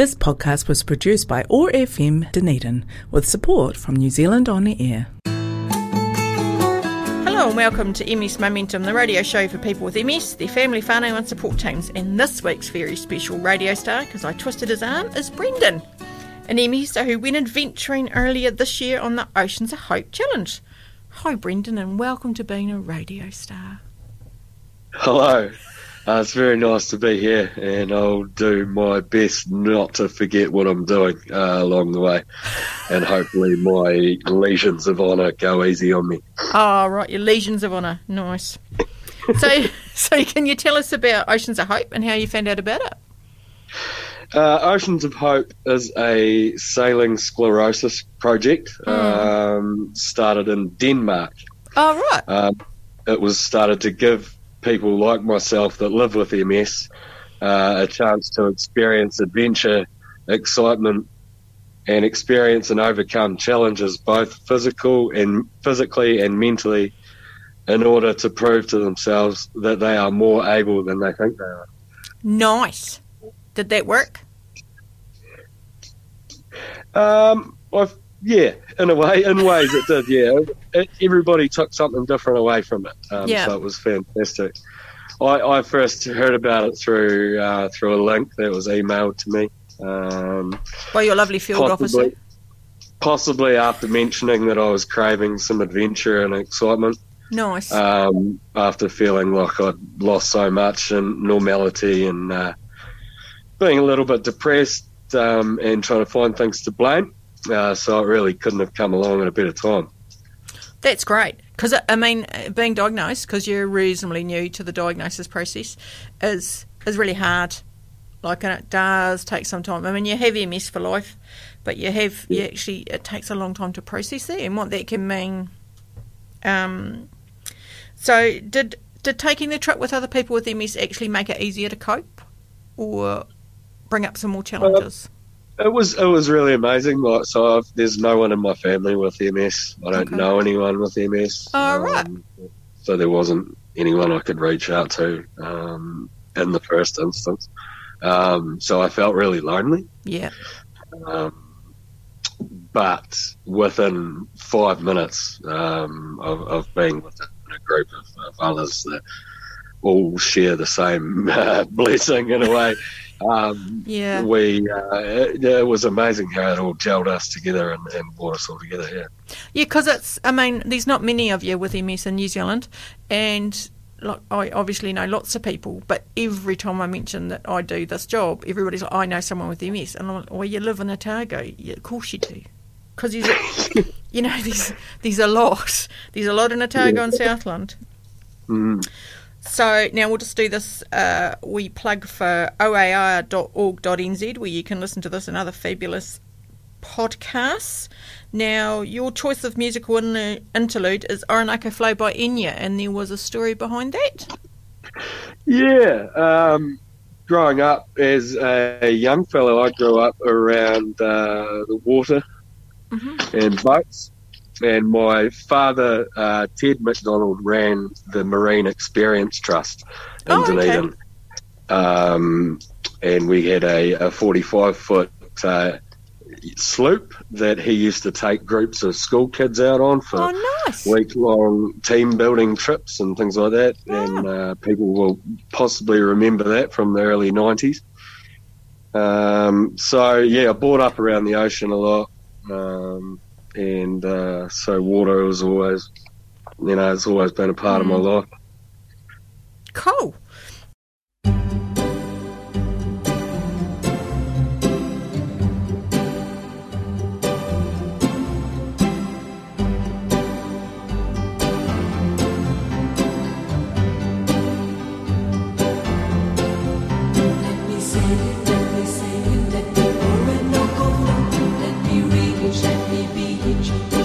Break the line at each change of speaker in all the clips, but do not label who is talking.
This podcast was produced by OAR FM Dunedin with support from New Zealand On the Air.
Hello and welcome to MS Momentum, the radio show for people with MS, their family, whānau and support teams. And this week's very special radio star, because I twisted his arm, is Brendan, an MS who went adventuring earlier this year on the Oceans of Hope Challenge. Hi Brendan and welcome to being a radio star.
Hello. Uh, it's very nice to be here, and I'll do my best not to forget what I'm doing uh, along the way, and hopefully my legions of honour go easy on me.
Oh, right, your legions of honour, nice. so, so can you tell us about Oceans of Hope and how you found out about it?
Uh, Oceans of Hope is a sailing sclerosis project.
Hmm.
Um, started in Denmark.
Oh, right.
Um, it was started to give people like myself that live with MS uh, a chance to experience adventure, excitement, and experience and overcome challenges, both physical and physically and mentally, in order to prove to themselves that they are more able than they think they are.
Nice. Did that work?
Um, I've, yeah, in a way, in ways it did. Yeah, it, everybody took something different away from it, um,
Yeah.
so it was fantastic. I, I first heard about it through uh, through a link that was emailed to me. Um,
By your lovely field
possibly,
officer?
possibly after mentioning that I was craving some adventure and excitement.
Nice.
Um, after feeling like I'd lost so much and normality and uh, being a little bit depressed um, and trying to find things to blame. Uh, so it really couldn't have come along at a better time.
That's great. Because, I mean, uh, being diagnosed, because you're reasonably new to the diagnosis process, is is really hard. Like, and it does take some time. I mean, you have MS for life, but you have, you actually, it takes a long time to process that and what that can mean. Um, so, did did taking the trip with other people with MS actually make it easier to cope or bring up some more challenges?
It was it was really amazing. Like, so I've, there's no one in my family with MS. I don't
Okay.
know anyone with MS.
Oh, right.
So there wasn't anyone I could reach out to um, in the first instance. Um, so I felt really lonely.
yeah.
Um, but within five minutes um, of, of being within a group of, of others that all share the same uh, blessing in a way, um,
Yeah.
we uh, it, it was amazing how it all gelled us together and, and brought us all together. Yeah.
Yeah, because it's, I mean, there's not many of you with MS in New Zealand, and like, I obviously know lots of people, but every time I mention that I do this job, everybody's like, I know someone with MS. And I'm like, well, you live in Otago. Yeah, of course you do. Because you know, there's, there's a lot. There's a lot in Otago and Southland.
Mm.
So now we'll just do this. Uh, we plug for oar.org.nz where you can listen to this and other fabulous podcasts. Now, your choice of musical interlude is Orinoco Flow by Enya, and there was a story behind that.
Yeah. Um, growing up as a young fellow, I grew up around uh, the water and boats. And my father, uh, Ted McDonald, ran the Marine Experience Trust in
Oh, okay.
Dunedin. Um, and we had a, a 45 foot uh, sloop that he used to take groups of school kids out on for
Oh, nice.
week long team building trips and things like that.
Oh.
And uh, people will possibly remember that from the early 90s. Um, so, yeah, I brought up around the ocean a lot. Um, and uh, so water was always, you know, it's always been a part of my life.
Cool.
Me beach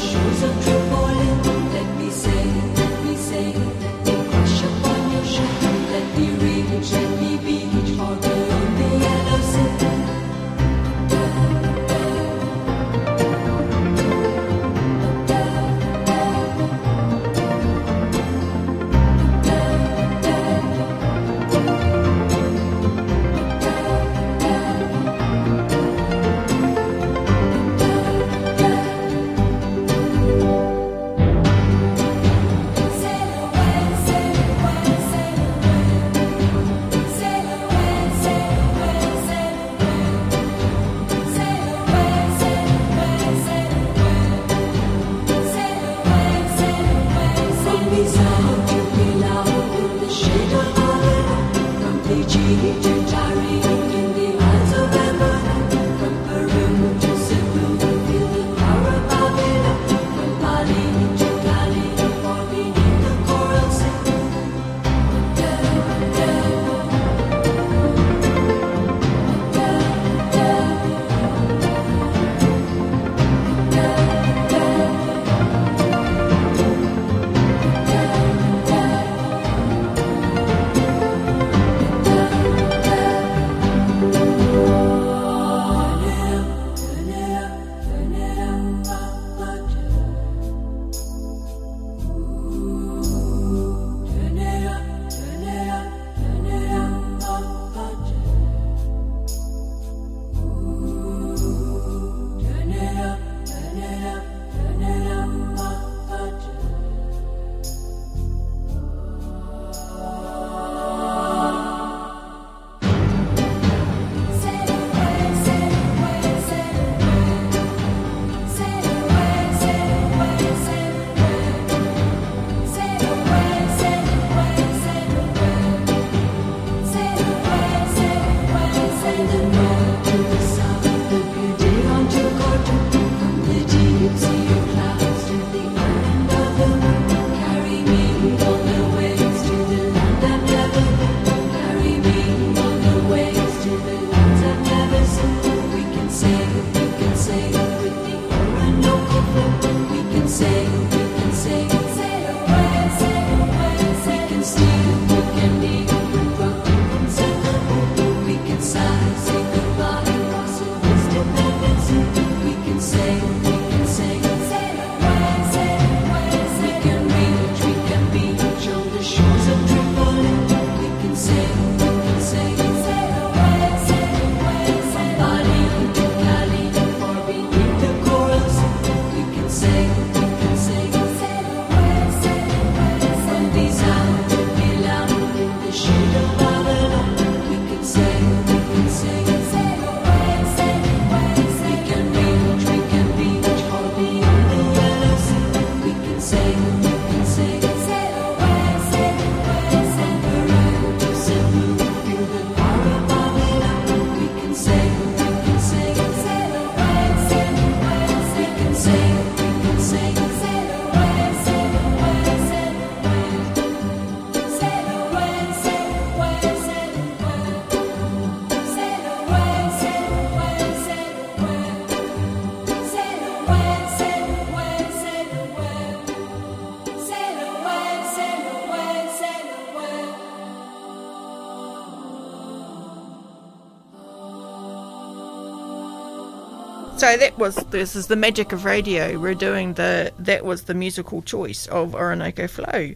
So that was this is the magic of radio. We're doing the that was the musical choice of Orinoco Flow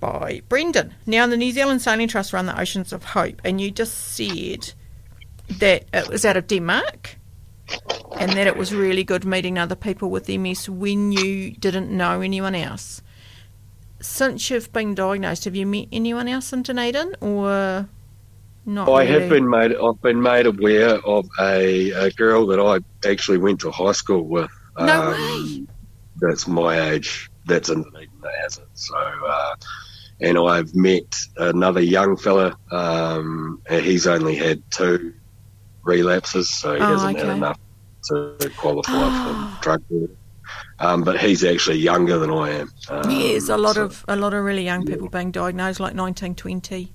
by Brendan. Now the New Zealand Sailing Trust run the Oceans of Hope, and you just said that it was out of Denmark, and that it was really good meeting other people with MS when you didn't know anyone else. Since you've been diagnosed, have you met anyone else in Dunedin, or not?
I
really?
have been made. I've been made aware of a, a girl that I actually went to high school with. Um,
No way.
That's my age. That's in Dunedin that has it. So, uh, and I've met another young fella. Um, and he's only had two relapses, so he
Oh,
hasn't
okay.
had enough to qualify
Oh.
for drug. court. Um, but he's actually younger than I am. Um,
Yes, a lot
so-
of a lot of really young people being diagnosed, like nineteen twenty.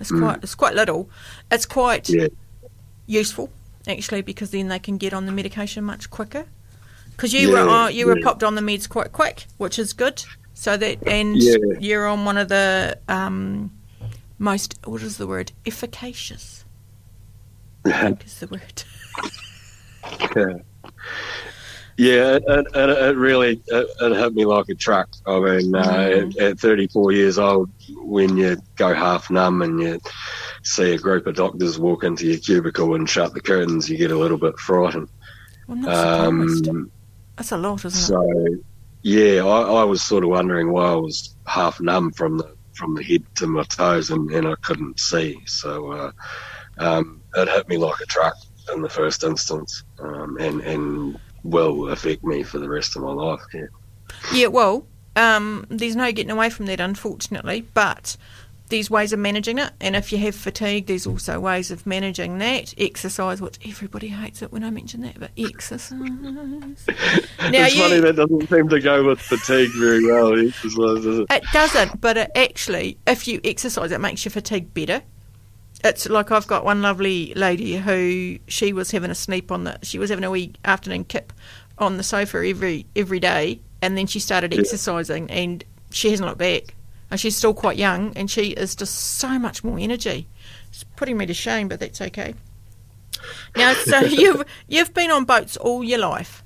It's
Mm.
quite it's quite little. It's quite
Yeah.
useful actually because then they can get on the medication much quicker. Because you were
Yeah,
on, you were
yeah.
popped on the meds quite quick, which is good. So that and you're on one of the um, most what is the word efficacious. I think is the word.
Yeah, yeah it, it, it, really it, it hit me like a truck. I mean, uh,
Mhm.
at, at 34 years old, when you go half numb and you see a group of doctors walk into your cubicle and shut the curtains, you get a little bit frightened.
Surprised.
Um,
That's a lot, isn't it?
so, yeah, I, I was sort of wondering why I was half numb from the from the head to my toes, and, and I couldn't see. So, uh, um, it hit me like a truck in the first instance, um, and and will affect me for the rest of my life. Yeah.
Yeah, well, um, there's no getting away from that, unfortunately, but there's ways of managing it. And if you have fatigue, there's also ways of managing that. Exercise, which everybody hates it when I mention that, but exercise. now,
it's
you,
funny that doesn't seem to go with fatigue very well. Exercise, does it?
it doesn't, but it actually, if you exercise, it makes your fatigue better. It's like I've got one lovely lady who she was having a sleep on the, she was having a wee afternoon kip on the sofa every every day, and then she started
Yeah.
exercising, and she hasn't looked back. And she's still quite young, and she is just so much more energy. It's putting me to shame, but that's okay. Now, so you've you've been on boats all your life.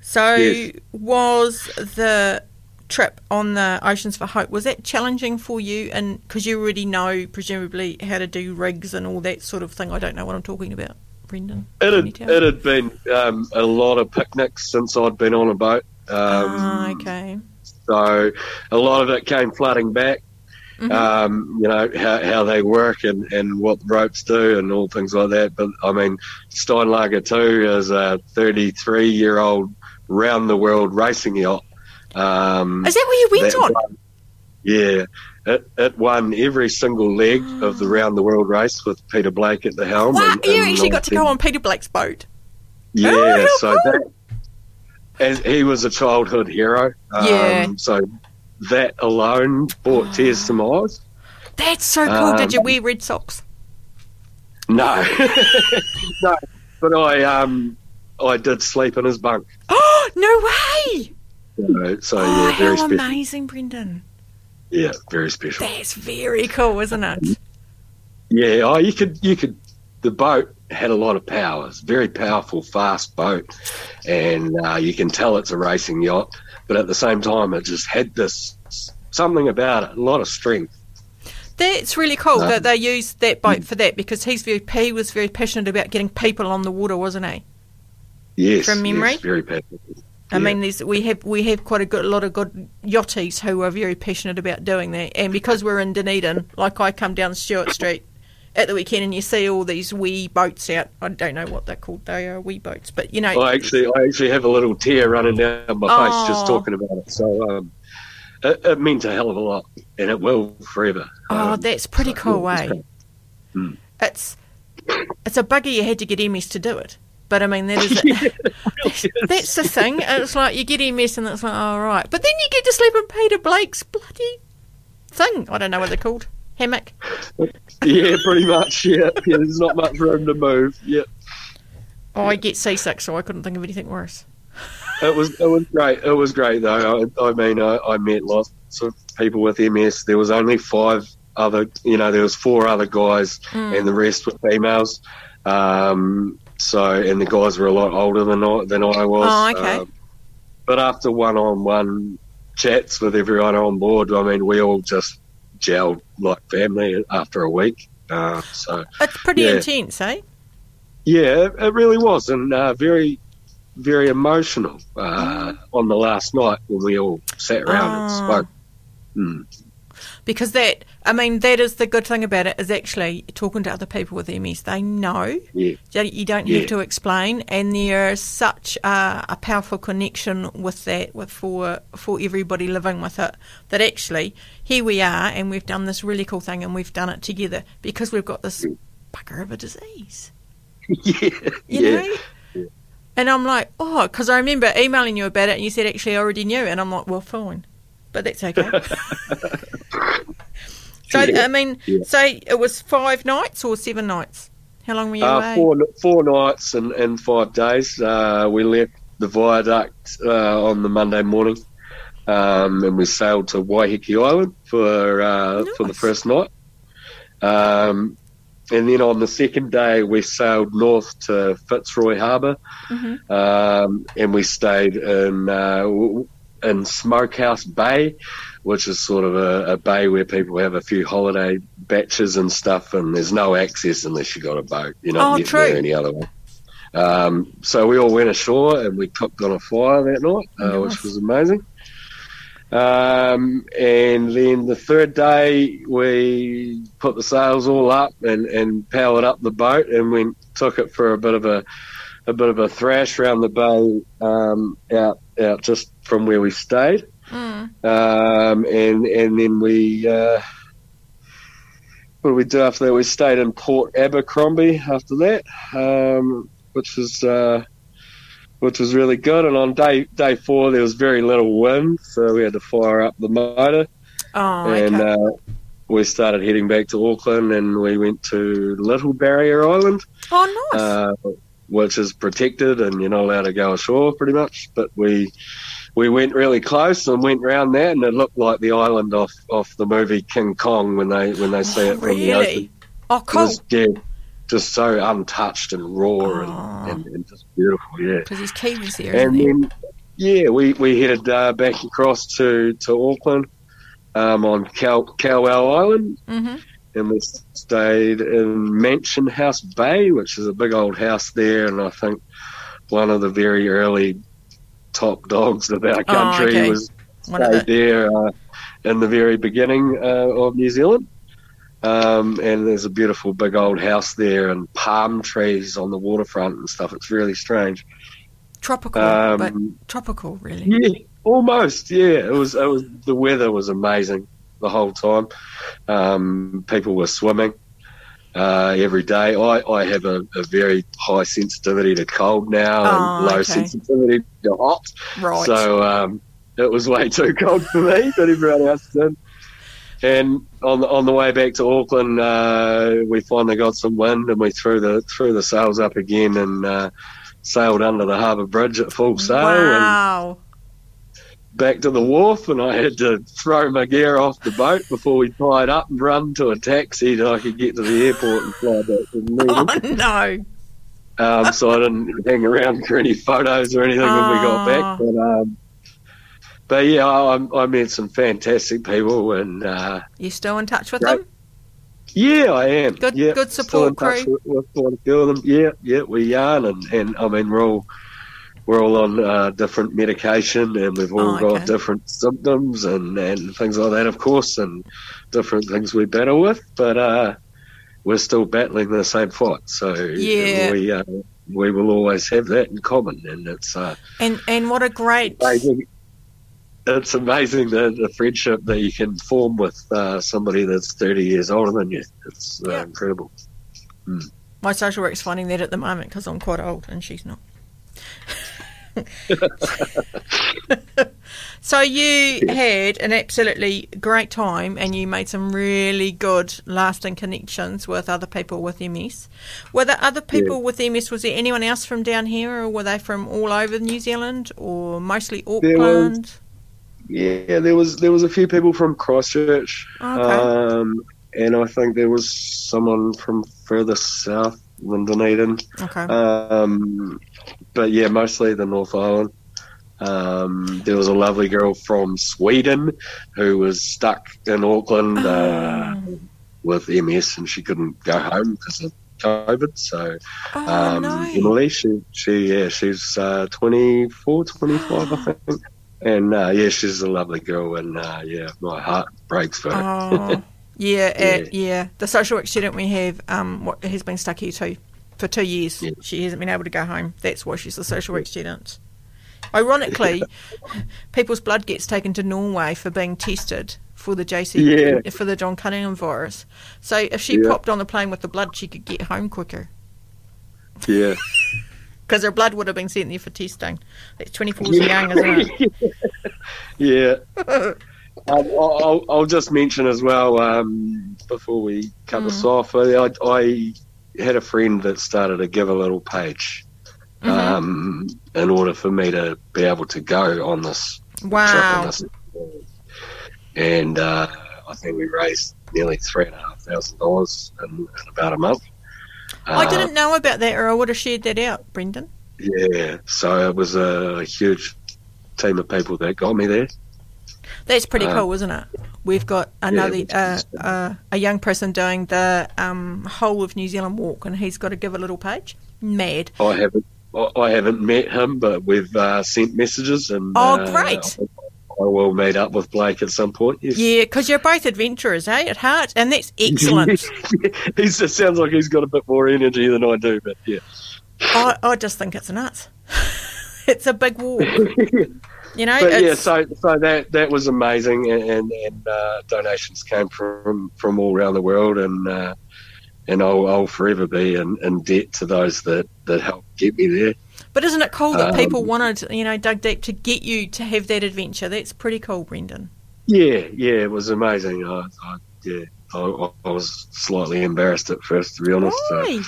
So
Yes.
was the trip on the Oceans for Hope was that challenging for you? And because you already know presumably how to do rigs and all that sort of thing. I don't know what I'm talking about, Brendan.
It had, it had been um, a lot of picnics since I'd been on a boat. Um,
Ah, okay.
So a lot of it came flooding back.
Mhm.
Um, you know how, how they work and, and what the ropes do and all things like that. But I mean, Steinlager two is a 33 year old round the world racing yacht. Um,
Is that where you went on?
won- yeah, it, it won every single leg of the round the world race with Peter Blake at the helm.
Wow, you actually got to go on Peter Blake's boat.
yeah,
Oh,
so that as he was a childhood hero. Um,
Yeah.
So that alone brought tears to my eyes.
That's so cool. Did you
Um,
wear red socks?
No, no, but I um I did sleep in his bunk.
Oh no way!
So, so
oh,
yeah, very
how
special.
amazing, Brendan.
Yeah, very special.
That's very cool, isn't it? Mm-hmm.
Yeah, oh, you could, you could. The boat had a lot of power. It's a very powerful, fast boat, and uh, you can tell it's a racing yacht. But at the same time, it just had this something about it, a lot of strength.
That's really cool
No.
that they used that boat mm. for that because he's very he was very passionate about getting people on the water, wasn't he?
Yes,
From memory?
yes, very passionate.
I
Yeah.
mean, there's, we have we have quite a good a lot of good yachties who are very passionate about doing that, and because we're in Dunedin, like I come down Stuart Street at the weekend, and you see all these wee boats out. I don't know what they're called. They are wee boats, but you know,
I actually, I actually have a little tear running down my face just
Oh.
talking about it. So um, it, it meant a hell of a lot, and it will forever.
oh,
Um,
that's pretty
so,
cool, eh?
it's great. Mm.
It's it's a bugger you had to get MS to do it. But I mean, that is that's the thing. It's like you get MS and it's like, all right. But then you get to sleep in Peter Blake's bloody thing. I don't know what they're called. Hammock.
yeah, pretty much. Yeah, yeah, there's not much room to move. Yeah,
Oh, I get seasick, so I couldn't think of anything worse.
it was it was great. It was great though. I, I mean, I, I met lots of people with MS. There was only five other, you know, there was four other guys, and the rest were females. Um, so, and the guys were a lot older than I, than I was.
Oh, okay.
Um, but after one-on-one chats with everyone on board, I mean, we all just gelled like family after a week. Uh, so,
It's pretty
Yeah.
intense, eh?
yeah, it, really was, and uh, very, very emotional uh, on the last night when we all sat around and
Oh.
spoke. Mm.
Because that, I mean, that is the good thing about it is actually talking to other people with MS. They know.
Yeah,
You don't
Yeah.
have to explain, and there's such a, a powerful connection with that, with for for everybody living with it. That actually, here we are, and we've done this really cool thing, and we've done it together because we've got this bugger of a disease.
yeah,
You
yeah.
know. And I'm like, oh, because I remember emailing you about it, and you said actually I already knew, and I'm like, well, fine, but that's okay. so
Yeah.
I mean,
Yeah.
so it was five nights or seven nights. How long were you
Uh,
away?
four four nights and, and five days. Uh, we left the viaduct uh, on the Monday morning, um, and we sailed to Waiheke Island for uh, for the first night. Um, and then on the second day, we sailed north to Fitzroy Harbour,
Mhm.
um, and we stayed in uh, in Smokehouse Bay, which is sort of a, a bay where people have a few holiday batches and stuff, and there's no access unless you got a boat. You're not
Oh,
getting
true.
there any other way. Um, so we all went ashore and we cooked on a fire that night, uh,
Nice.
which was amazing. Um, and then the third day, we put the sails all up and, and powered up the boat, and we took it for a bit of a a bit of a thrash around the bay, um, out out just from where we stayed.
Mm.
Um, and and then we uh, what did we do after that? We stayed in Port Abercrombie after that, um, which was uh, which was really good. And on day day four, there was very little wind, so we had to fire up the motor,
Oh,
and
okay.
uh, we started heading back to Auckland, and we went to Little Barrier Island
oh, nice.
uh, which is protected and you're not allowed to go ashore pretty much. But we we went really close and went round there, and it looked like the island off, off the movie King Kong when they when they see it from the ocean.
really? Oh,
It was yeah, just so untouched and raw
Oh.
and, and, and just beautiful, yeah.
Because Kiwis there, isn't
And then yeah, we we headed uh, back across to to Auckland um, on Kawau Island
hmm
and we stayed in Mansion House Bay, which is a big old house there, and I think one of the very early top dogs of our country
Oh, okay.
was
One
stayed
the,
there uh, in the very beginning uh, of New Zealand. Um, and there's a beautiful big old house there, and palm trees on the waterfront and stuff. It's really strange.
tropical,
Um,
but tropical, really.
Yeah, almost. Yeah, it was. It was. The weather was amazing the whole time. Um, people were swimming uh, every day. I, I have a, a very high sensitivity to cold now
Oh,
and low
okay.
sensitivity to hot.
Right.
So um, it was way too cold for me, but everyone else did. And on the on the way back to Auckland, uh, we finally got some wind, and we threw the threw the sails up again and uh, sailed under the harbour bridge at full sail. And
wow.
Back to the wharf, and I had to throw my gear off the boat before we tied up and run to a taxi so I could get to the airport and fly back to Dunedin.
Oh no!
Um, so I didn't hang around for any photos or anything when we got
Ah.
back. But, um, but yeah, I, I met some fantastic people, and uh,
You still in touch with
Great.
them?
yeah, I am.
Good-
yeah,
good
still in
support
touch
crew.
With, with quite a few of them. Yeah, yeah, we yarn, and, and I mean we're all we're all on uh, different medication, and we've all
Oh, okay.
got different symptoms and, and things like that, of course, and different things we battle with. But uh, we're still battling the same fight, so
Yeah.
we uh, we will always have that in common, and it's. Uh,
And and what a great
amazing. It's amazing the, the friendship that you can form with uh, somebody that's 30 years older than you. It's uh,
Yeah.
incredible.
my social work's finding that at the moment because I'm quite old and she's not. so you had an absolutely great time and you made some really good lasting connections with other people with MS. Were there other people with MS? Was there anyone else from down here or were they from all over New Zealand or mostly Auckland?
Yeah, there was there was a few people from Christchurch,
Okay.
um, and I think there was someone from further south than Dunedin.
okay.
Um, but yeah, mostly the North Island. Um, there was a lovely girl from Sweden who was stuck in Auckland uh,
oh,
with MS and she couldn't go home because of COVID. So
oh
um,
no.
Emily, she, she, yeah, she's uh, 24, 25, I think. And uh, yeah, she's a lovely girl, and uh, yeah, my heart breaks for her.
Oh, yeah,
Yeah.
uh, yeah. The social work student we have, um, what, has been stuck here too for two years.
Yeah.
She hasn't been able to go home. That's why she's a social work student. Ironically, people's blood gets taken to Norway for being tested for the JC
Yeah.
for the John Cunningham virus. So if she
Yeah.
popped on the plane with the blood, she could get home quicker
Yeah.
because her blood would have been sent there for testing. That's twenty four years young, isn't it?
yeah. Um, I'll, I'll, just mention as well um, before we cut
Mm.
this off. I, I had a friend that started a give a little page
Mhm.
um, in order for me to be able to go on this trip.
Wow.
And, this, and uh, I think we raised nearly three and a half thousand dollars in, in about a month.
I
Uh,
didn't know about that, or I would have shared that out, Brendan.
Yeah, so it was a huge team of people that got me there.
That's pretty
Uh,
cool, isn't it? We've got another
which
uh, uh, a young person doing the um, whole of New Zealand walk, and he's got to give a little page. Mad.
I haven't, I haven't met him, but we've uh, sent messages, and
Oh,
uh,
great.
I will meet up with Blake at some point. Yes.
Yeah, because you're both adventurers, eh? At heart, and that's excellent.
he sounds like he's got a bit more energy than I do, but yeah.
I, I just think it's nuts. it's a big walk. You know,
But yeah, so so that that was amazing, and and, and uh, donations came from from all around the world, and uh, and I'll, I'll forever be in, in debt to those that that helped get me there.
but isn't it cool that
um,
people wanted, you know, dug deep to get you to have that adventure? That's pretty cool, Brendan.
Yeah, yeah, it was amazing. I, I yeah, I, I was slightly embarrassed at first, to be honest.
Why?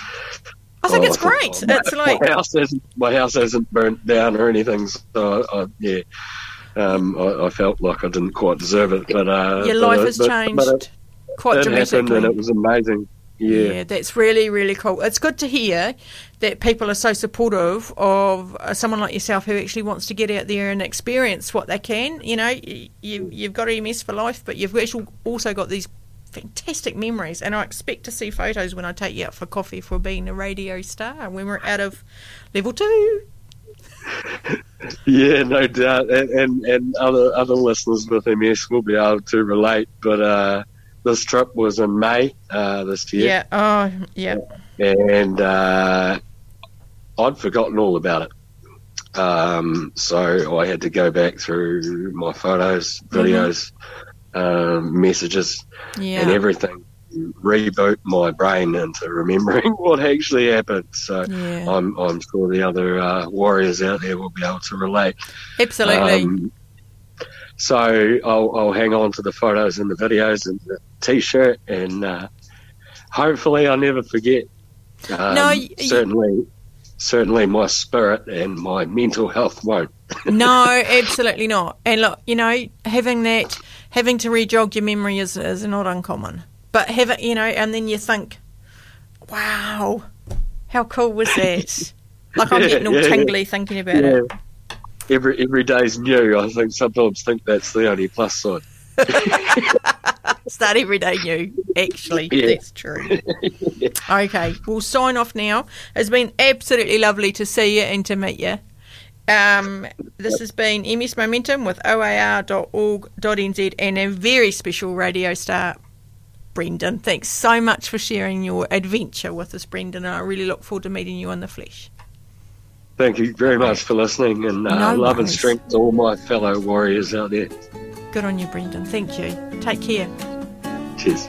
I think
oh,
it's great.
my,
It's like
my house hasn't my house hasn't burnt down or anything. So I, I, yeah, um, I, I felt like I didn't quite deserve it, but uh,
your life
it-
has
but-
changed
But it,
quite
it happened,
dramatically.
and it was amazing. Yeah,
that's really, really cool. It's good to hear that people are so supportive of someone like yourself who actually wants to get out there and experience what they can. You know, you, you've got MS for life, but you've actually also got these fantastic memories. And I expect to see photos when I take you out for coffee for being a radio star when we're out of level two.
yeah, no doubt, and, and and other other listeners with MS will be able to relate. But uh, this trip was in May uh, this year.
Yeah. Oh, yeah.
and uh, I'd forgotten all about it. Um, so I had to go back through my photos, videos, um, messages, and everything, reboot my brain into remembering what actually happened. So
Yeah.
I'm I'm sure the other uh, warriors out there will be able to relate.
Absolutely.
Um, so I'll, I'll hang on to the photos and the videos and the t-shirt, and uh, hopefully I'll never forget. Um,
No,
certainly, certainly my spirit and my mental health won't.
no, absolutely not. And look, you know, having that, having to re-jog your memory is, is not uncommon. But have it, you know, and then you think, wow, how cool was that? like I'm
Yeah,
getting all
yeah, yeah.
tingly thinking about
Yeah.
it.
Every every day's new. I think sometimes think that's the only plus side.
Start every day new. Actually,
Yeah.
that's true. okay, we'll sign off now. It's been absolutely lovely to see you and to meet you. Um, this has been MS Momentum with oar.org.nz and a very special radio star, Brendan. Thanks so much for sharing your adventure with us, Brendan, I really look forward to meeting you in the flesh.
Thank you very much for listening, and uh,
No
love and strength to all my fellow warriors out there.
Good on you, Brendan. Thank you. Take care.
Cheers.